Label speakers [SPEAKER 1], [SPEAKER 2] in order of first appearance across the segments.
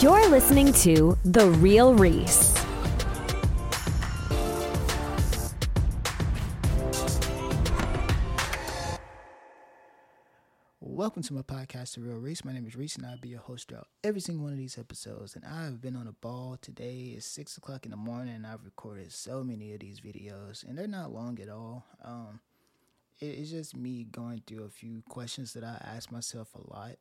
[SPEAKER 1] You're listening to The Real Reese.
[SPEAKER 2] Welcome to my podcast, The Real Reese. My name is Reese, and I'll be your host throughout every single one of these episodes. And I've been on a ball. Today is six o'clock in the morning, and I've recorded so many of these videos, and they're not long at all. Um, it, it's just me going through a few questions that I ask myself a lot.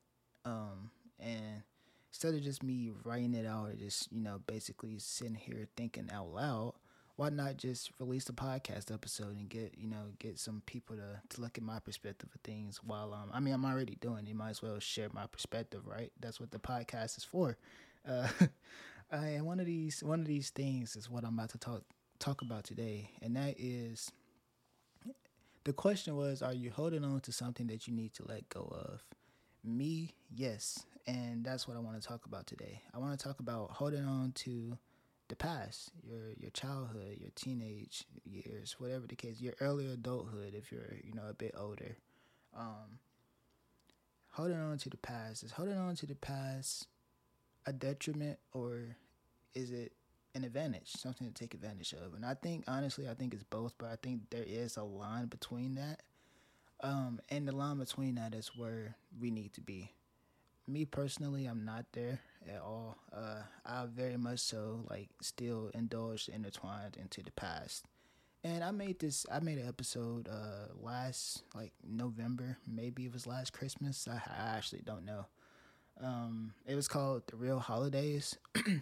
[SPEAKER 2] Um, and instead of just me writing it out or just you know basically sitting here thinking out loud why not just release a podcast episode and get you know get some people to, to look at my perspective of things while um I mean I'm already doing it. Might as well share my perspective right? That's what the podcast is for. Uh and one of these one of these things is what I'm about to talk talk about today and that is the question was are you holding on to something that you need to let go of? Me yes and that's what I want to talk about today I want to talk about holding on to the past, your your childhood, your teenage years, whatever the case, your early adulthood if you're you know a bit older. Um, holding on to the past is holding on to the past a detriment or is it an advantage, something to take advantage of? And I think honestly, I think it's both, but I think there is a line between that. Um, and the line between that is where we need to be. Me personally, I'm not there at all. Uh, I very much so like still indulged, intertwined into the past. And I made this. I made an episode uh, last like November, maybe it was last Christmas. I, I actually don't know. Um, it was called the Real Holidays, and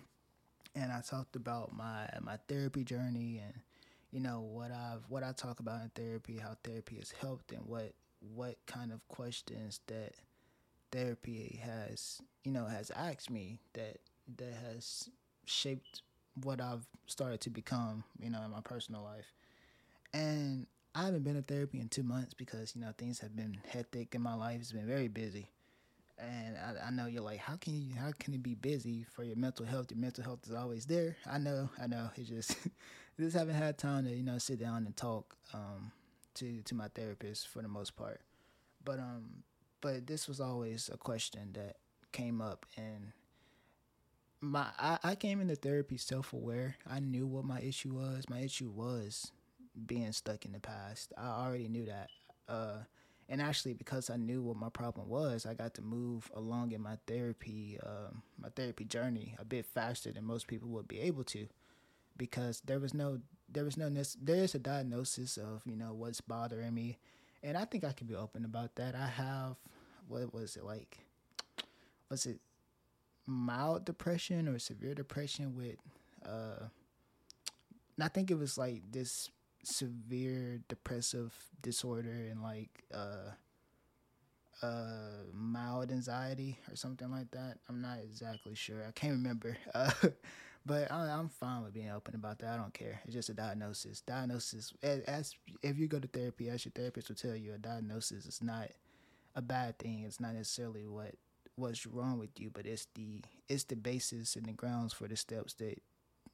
[SPEAKER 2] I talked about my my therapy journey and you know what I've what I talk about in therapy, how therapy has helped, and what what kind of questions that therapy has you know has asked me that that has shaped what I've started to become you know in my personal life. And I haven't been to therapy in two months because you know things have been hectic in my life it's been very busy. And I, I know you're like how can you how can it be busy for your mental health? Your mental health is always there. I know I know. It's just just haven't had time to you know sit down and talk um, to to my therapist for the most part. But um but this was always a question that came up and my I, I came into therapy self aware. I knew what my issue was. My issue was being stuck in the past. I already knew that. Uh, and actually because I knew what my problem was, I got to move along in my therapy um, my therapy journey a bit faster than most people would be able to because there was no there was no there is a diagnosis of you know what's bothering me and I think I can be open about that. I have what was it like? Was it mild depression or severe depression with? Uh, I think it was like this severe depressive disorder and like uh, uh, mild anxiety or something like that. I'm not exactly sure. I can't remember. Uh, but I, am fine with being open about that. I don't care. It's just a diagnosis. Diagnosis, as, as if you go to therapy, as your therapist will tell you, a diagnosis is not a bad thing. It's not necessarily what what's wrong with you, but it's the it's the basis and the grounds for the steps that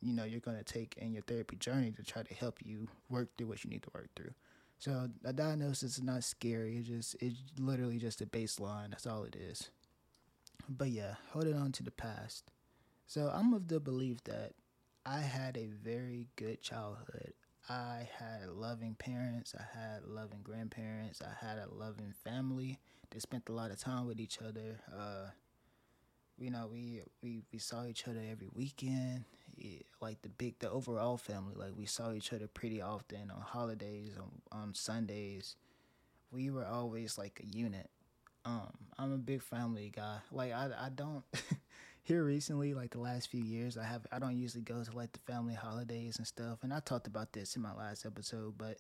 [SPEAKER 2] you know you're going to take in your therapy journey to try to help you work through what you need to work through. So a diagnosis is not scary. It's just it's literally just a baseline. That's all it is. But yeah, holding on to the past. So I'm of the belief that I had a very good childhood. I had loving parents, I had loving grandparents, I had a loving family. They spent a lot of time with each other. Uh, you know, we, we we saw each other every weekend. like the big, the overall family. Like we saw each other pretty often on holidays, on on Sundays. We were always like a unit. Um, I'm a big family guy. Like I I don't. here recently, like the last few years, I have I don't usually go to like the family holidays and stuff. And I talked about this in my last episode, but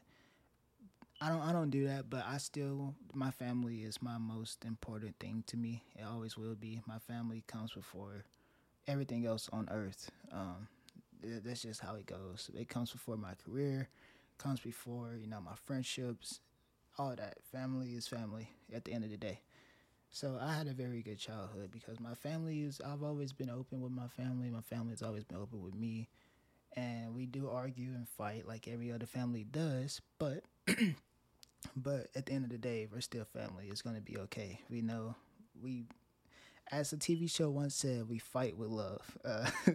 [SPEAKER 2] I don't I don't do that. But I still my family is my most important thing to me. It always will be. My family comes before everything else on earth. Um, that's just how it goes. It comes before my career, comes before you know my friendships, all that. Family is family at the end of the day. So I had a very good childhood because my family is I've always been open with my family. My family has always been open with me. And we do argue and fight like every other family does, but but at the end of the day, we're still family. It's going to be okay. We know we as a TV show once said, we fight with love. Uh,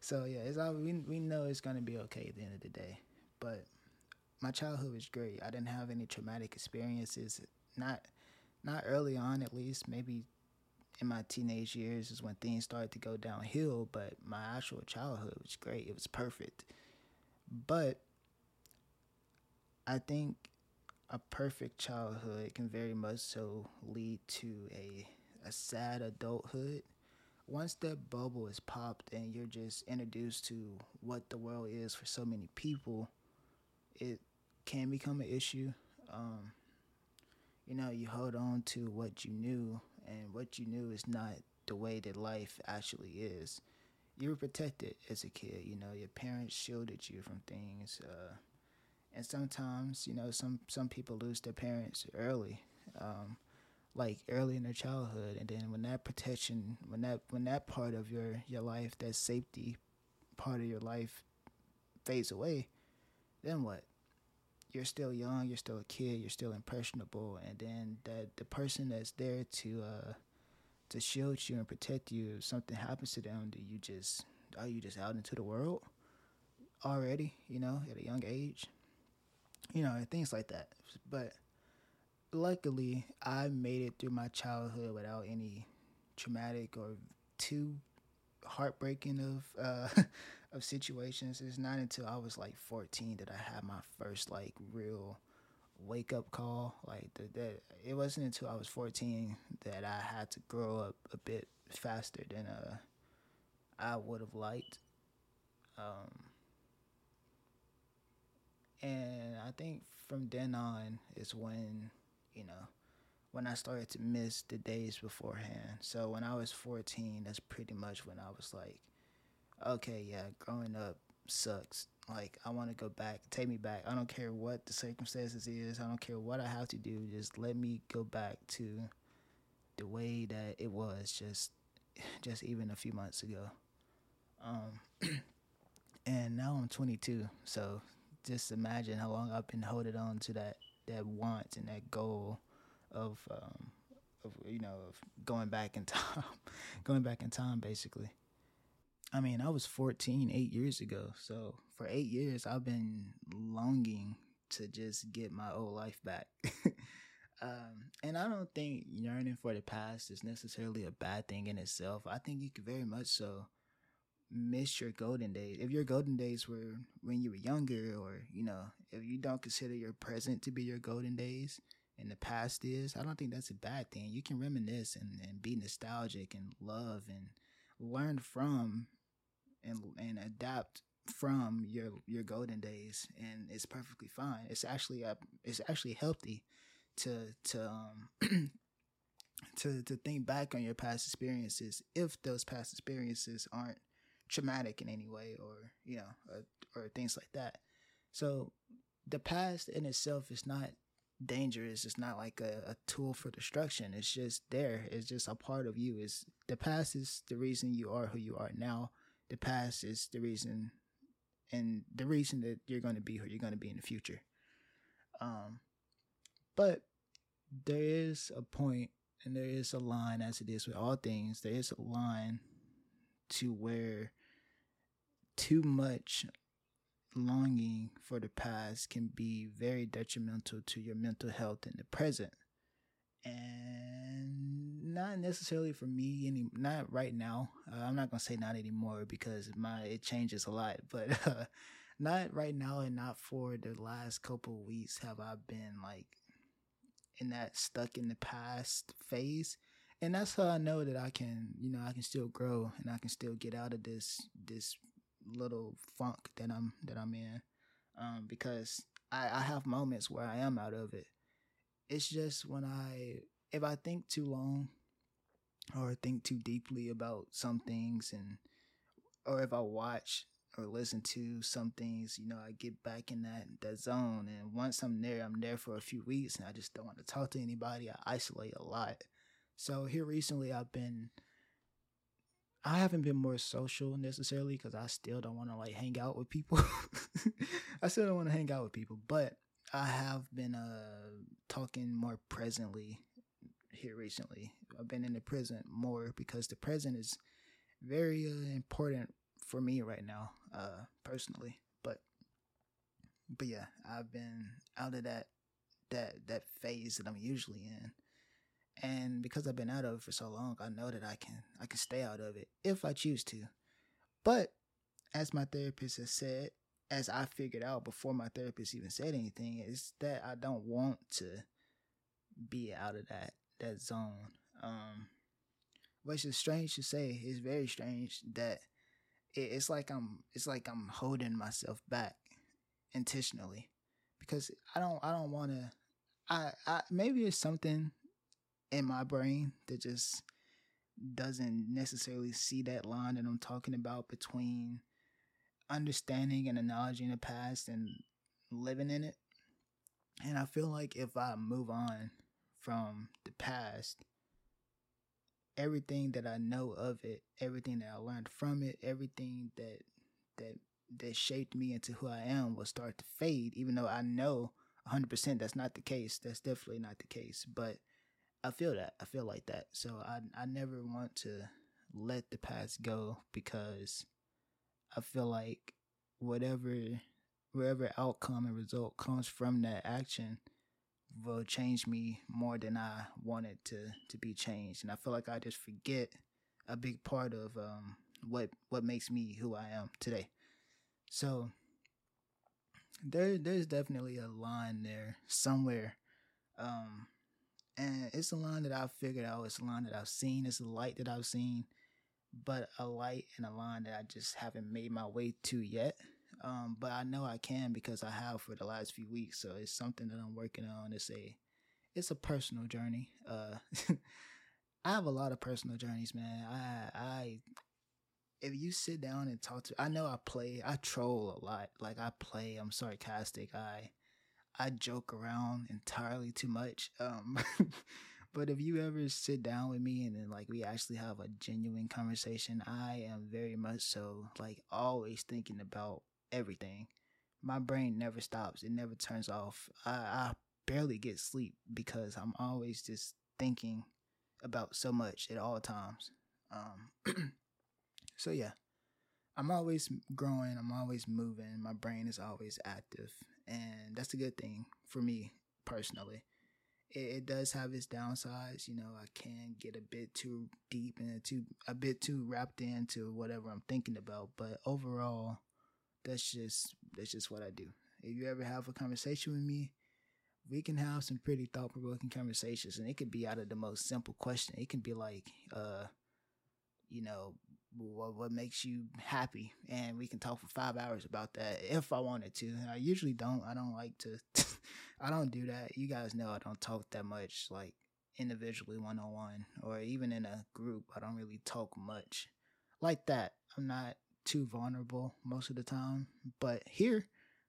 [SPEAKER 2] so yeah, it's all we we know it's gonna be okay at the end of the day. But my childhood was great. I didn't have any traumatic experiences. Not not early on, at least. Maybe in my teenage years is when things started to go downhill. But my actual childhood was great. It was perfect. But I think a perfect childhood can very much so lead to a a sad adulthood. Once that bubble is popped and you're just introduced to what the world is for so many people, it can become an issue. Um, you know, you hold on to what you knew, and what you knew is not the way that life actually is. You were protected as a kid. You know, your parents shielded you from things. Uh, and sometimes you know some some people lose their parents early um, like early in their childhood and then when that protection when that when that part of your your life that safety part of your life fades away then what you're still young you're still a kid you're still impressionable and then that the person that's there to uh to shield you and protect you if something happens to them do you just are you just out into the world already you know at a young age you know, and things like that. But luckily, I made it through my childhood without any traumatic or too heartbreaking of uh, of situations. It's not until I was like 14 that I had my first like real wake up call. Like the, that, it wasn't until I was 14 that I had to grow up a bit faster than uh, I would have liked. Um, and I think from then on is when, you know, when I started to miss the days beforehand. So when I was 14, that's pretty much when I was like, okay, yeah, growing up sucks. Like I want to go back, take me back. I don't care what the circumstances is. I don't care what I have to do. Just let me go back to the way that it was just just even a few months ago. Um and now I'm 22. So just imagine how long I've been holding on to that that want and that goal of um, of you know of going back in time, going back in time basically. I mean, I was 14 8 years ago. So for 8 years I've been longing to just get my old life back. um, and I don't think yearning for the past is necessarily a bad thing in itself. I think you could very much so miss your golden days. If your golden days were when you were younger, or you know, if you don't consider your present to be your golden days and the past is, I don't think that's a bad thing. You can reminisce and, and be nostalgic and love and learn from and and adapt from your your golden days and it's perfectly fine. It's actually a, it's actually healthy to to um to to think back on your past experiences if those past experiences aren't traumatic in any way or you know or, or things like that. So the past in itself is not dangerous. It's not like a, a, tool for destruction. It's just there. It's just a part of you. Is the past is the reason you are who you are now the past is the reason and the reason that you're going to be who you're going to be in the future um but there is a point and there is a line as it is with all things there is a line to where too much longing for the past can be very detrimental to your mental health in the present. And not necessarily for me any not right now. Uh, I'm not to say not anymore because my it changes a lot, but uh, not right now and not for the last couple weeks have I been like in that stuck in the past phase and that's how I know that I can, you know, I can still grow and I can still get out of this this little funk that I'm that I'm in, um, because I, I have moments where I am out of it. It's just when I if I think too long or think too deeply about some things and or if I watch or listen to some things, you know, I get back in that that zone and once I'm there, I'm there for a few weeks and I just don't want to talk to anybody. I isolate a lot. So here recently I've been I haven't been more social necessarily because I still don't want to like hang out with people. I still don't want to hang out with people, but I have been uh talking more presently here recently I've been in the present more because the present is very uh, important for me right now, uh, personally. But but yeah, I've been out of that that that phase that I'm usually in. And because I've been out of it for so long, I know that I can I can stay out of it if I choose to. But as my therapist has said, as I figured out before my therapist even said anything, is that I don't want to be out of that that zone. Um, which is strange to say. It's very strange that it, it's like I'm it's like I'm holding myself back intentionally because I don't I don't want to. I, I maybe it's something in my brain that just doesn't necessarily see that line that I'm talking about between understanding and acknowledging the past and living in it. And I feel like if I move on from the past, everything that I know of it, everything that I learned from it, everything that that that shaped me into who I am will start to fade, even though I know 100% that's not the case. That's definitely not the case. But I feel that. I feel like that. So I I never want to let the past go because I feel like whatever whatever outcome and result comes from that action will change me more than I wanted to to be changed. And I feel like I just forget a big part of um what what makes me who I am today. So there there's definitely a line there somewhere. Um and it's a line that I've figured out, it's a line that I've seen, it's a light that I've seen, but a light and a line that I just haven't made my way to yet. Um, but I know I can because I have for the last few weeks. So it's something that I'm working on. It's a it's a personal journey. Uh, I have a lot of personal journeys, man. I I if you sit down and talk to I know I play, I troll a lot. Like I play, I'm sarcastic. I I joke around entirely too much. Um but if you ever sit down with me and then like we actually have a genuine conversation, I am very much so like always thinking about everything. My brain never stops. It never turns off. I, I barely get sleep because I'm always just thinking about so much at all times. Um, so yeah, I'm always growing. I'm always moving. My brain is always active, and that's a good thing for me personally. It, it does have its downsides. You know, I can get a bit too deep and too a bit too wrapped into whatever I'm thinking about. But overall, that's just that's just what I do. If you ever have a conversation with me, we can have some pretty thought provoking conversations, and it could be out of the most simple question. It can be like, uh, you know, what what makes you happy, and we can talk for five hours about that if I wanted to. I usually don't. I don't like to. I don't do that. You guys know I don't talk that much, like individually, one on one, or even in a group. I don't really talk much like that. I'm not too vulnerable most of the time. But here,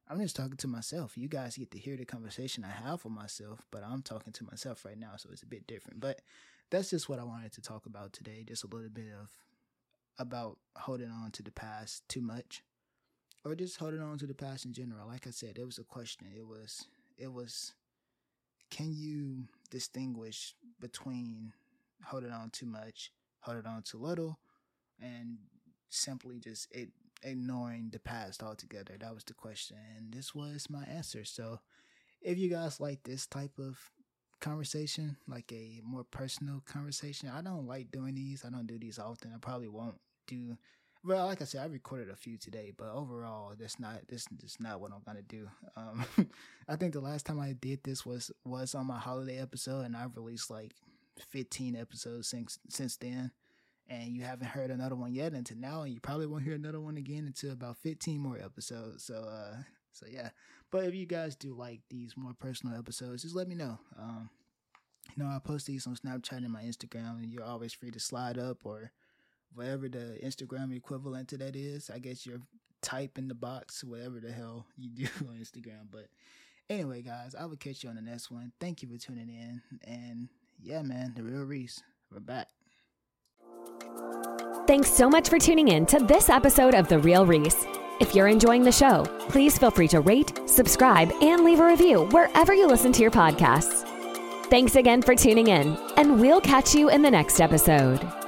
[SPEAKER 2] I'm just talking to myself. You guys get to hear the conversation I have with myself, but I'm talking to myself right now, so it's a bit different. But that's just what I wanted to talk about today. Just a little bit of about holding on to the past too much. Or just holding on to the past in general. Like I said, it was a question. It was it was can you distinguish between holding on too much, holding on too little, and simply just ignoring the past altogether? That was the question, and this was my answer. So, if you guys like this type of conversation, like a more personal conversation, I don't like doing these. I don't do these often. I probably won't do. Well, like I said, I recorded a few today, but overall, that's not this is not what I'm gonna do. Um, I think the last time I did this was was on my holiday episode, and I've released like 15 episodes since since then and you haven't heard another one yet until now, and you probably won't hear another one again until about 15 more episodes. So, uh, so yeah. But if you guys do like these more personal episodes, just let me know. Um, you know, I post these on Snapchat and my Instagram, and you're always free to slide up or whatever the Instagram equivalent to that is. I guess you're type in the box, whatever the hell you do on Instagram. But anyway, guys, I will catch you on the next one. Thank you for tuning in. And yeah, man, the real Reese, we're back.
[SPEAKER 1] Thanks so much for tuning in to this episode of The Real Reese. If you're enjoying the show, please feel free to rate, subscribe, and leave a review wherever you listen to your podcasts. Thanks again for tuning in, and we'll catch you in the next episode.